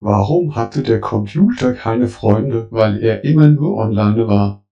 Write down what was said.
Warum hatte der Computer keine Freunde? Weil er immer nur online war.